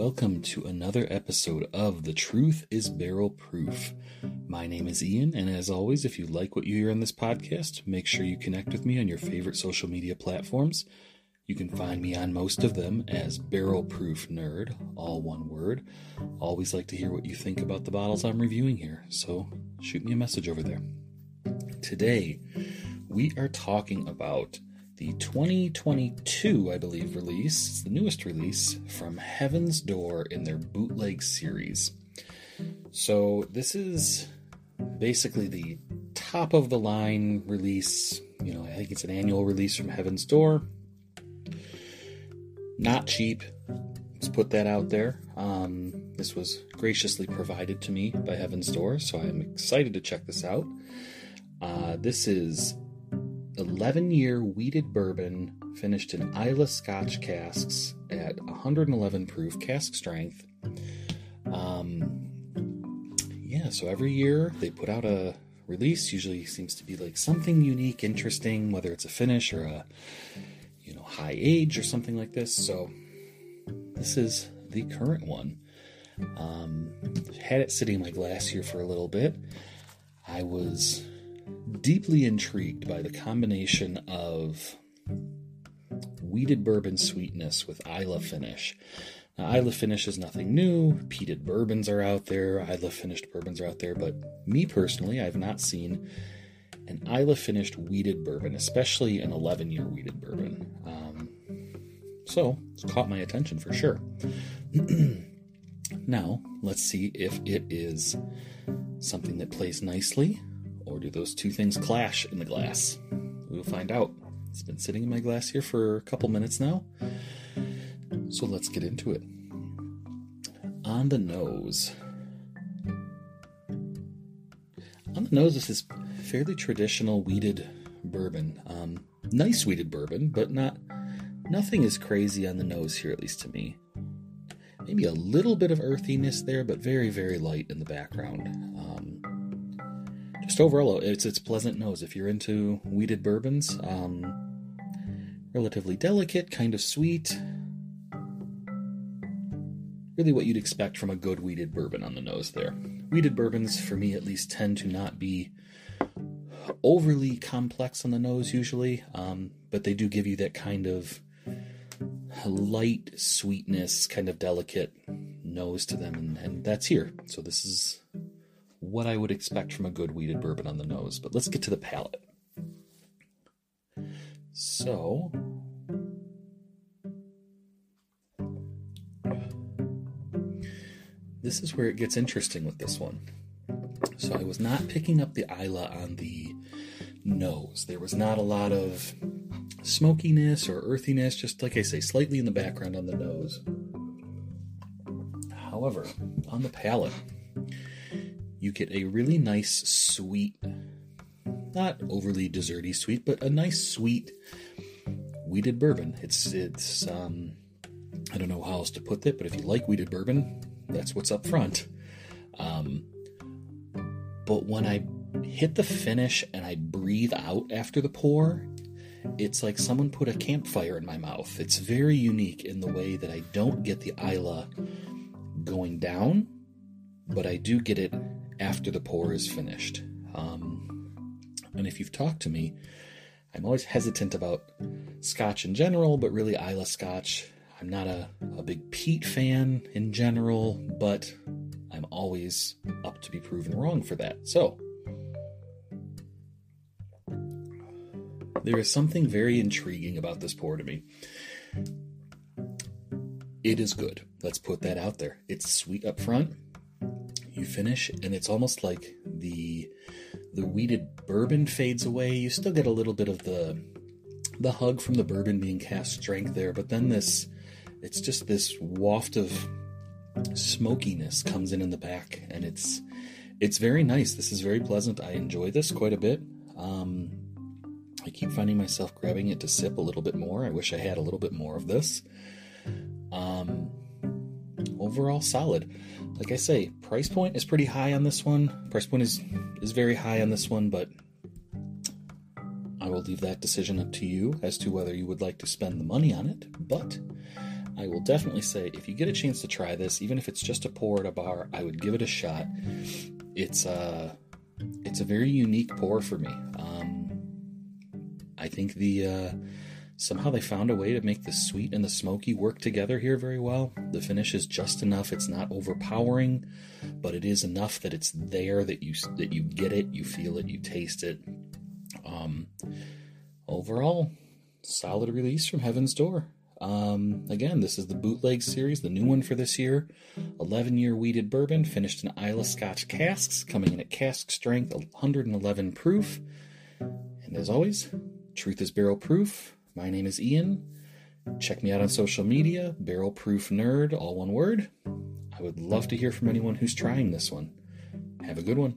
welcome to another episode of The Truth is Barrel Proof. My name is Ian, and as always, if you like what you hear on this podcast, make sure you connect with me on your favorite social media platforms. You can find me on most of them as Barrel Proof Nerd, all one word. Always like to hear what you think about the bottles I'm reviewing here, so shoot me a message over there. Today, we are talking about the 2022, I believe, release. It's the newest release from Heaven's Door in their bootleg series. So, this is basically the top of the line release. You know, I think it's an annual release from Heaven's Door. Not cheap. Let's put that out there. Um, this was graciously provided to me by Heaven's Door, so I'm excited to check this out. Uh, this is 11 year wheated bourbon finished in Islay Scotch casks at 111 proof cask strength. Um, yeah, so every year they put out a release. Usually seems to be like something unique, interesting, whether it's a finish or a you know high age or something like this. So this is the current one. Um, had it sitting in my glass here for a little bit. I was deeply intrigued by the combination of wheated bourbon sweetness with Islay finish. Now, Islay finish is nothing new. Peated bourbons are out there. Islay finished bourbons are out there. But me personally, I've not seen an Islay finished wheated bourbon, especially an 11 year wheated bourbon. Um, so it's caught my attention for sure. now, let's see if it is something that plays nicely or do those two things clash in the glass? We'll find out. It's been sitting in my glass here for a couple minutes now. So let's get into it. On the nose. On the nose, this is fairly traditional wheated bourbon. Um, nice wheated bourbon, but not nothing is crazy on the nose here, at least to me. Maybe a little bit of earthiness there, but very, very light in the background. Um, just overall, it's it's pleasant nose. If you're into wheated bourbons, um, relatively delicate, kind of sweet. Really, what you'd expect from a good wheated bourbon on the nose there. Wheated bourbons, for me at least, tend to not be overly complex on the nose usually, um, but they do give you that kind of light sweetness, kind of delicate nose to them, and, and that's here. So this is what I would expect from a good wheated bourbon on the nose. But let's get to the palate. So, this is where it gets interesting with this one. So, I was not picking up the Islay on the nose. There was not a lot of smokiness or earthiness, just like I say, slightly in the background on the nose. However, on the palate, you get a really nice sweet, not overly desserty sweet, but a nice sweet wheated bourbon. It's it's um I don't know how else to put it, but if you like wheated bourbon, that's what's up front. Um, but when I hit the finish and I breathe out after the pour, it's like someone put a campfire in my mouth. It's very unique in the way that I don't get the Islay going down, but I do get it after the pour is finished. Um, and if you've talked to me, I'm always hesitant about scotch in general, but really Islay scotch. I'm not a, a big peat fan in general, but I'm always up to be proven wrong for that. So, there is something very intriguing about this pour to me. It is good. Let's put that out there. It's sweet up front you finish and it's almost like the the wheated bourbon fades away. You still get a little bit of the the hug from the bourbon being cask strength there but then this it's just this waft of smokiness comes in in the back and it's it's very nice. This is very pleasant. I enjoy this quite a bit. Um i keep finding myself grabbing it to sip a little bit more. I wish i had a little bit more of this. Um overall solid like I say, price point is pretty high on this one. Price point is is very high on this one, but I will leave that decision up to you as to whether you would like to spend the money on it. But I will definitely say if you get a chance to try this, even if it's just a pour at a bar, I would give it a shot. It's uh it's a very unique pour for me. Um, I think the uh, somehow they found a way to make the sweet and the smoky work together here very well. The finish is just enough; it's not overpowering, but it is enough that it's there that you that you get it, you feel it, you taste it. Um, overall, solid release from Heaven's Door. Um, again, this is the bootleg series, the new one for this year. 11 year wheated bourbon, finished in Islay Scotch casks, coming in at cask strength, 111 proof. And as always, truth is barrel proof. My name is Ian. Check me out on social media, Barrel Proof Nerd, all one word. I would love to hear from anyone who's trying this one. Have a good one.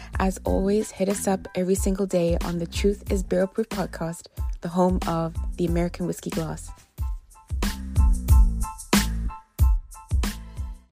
As always, hit us up every single day on the Truth is Barrel Proof podcast, the home of the American Whiskey Glass.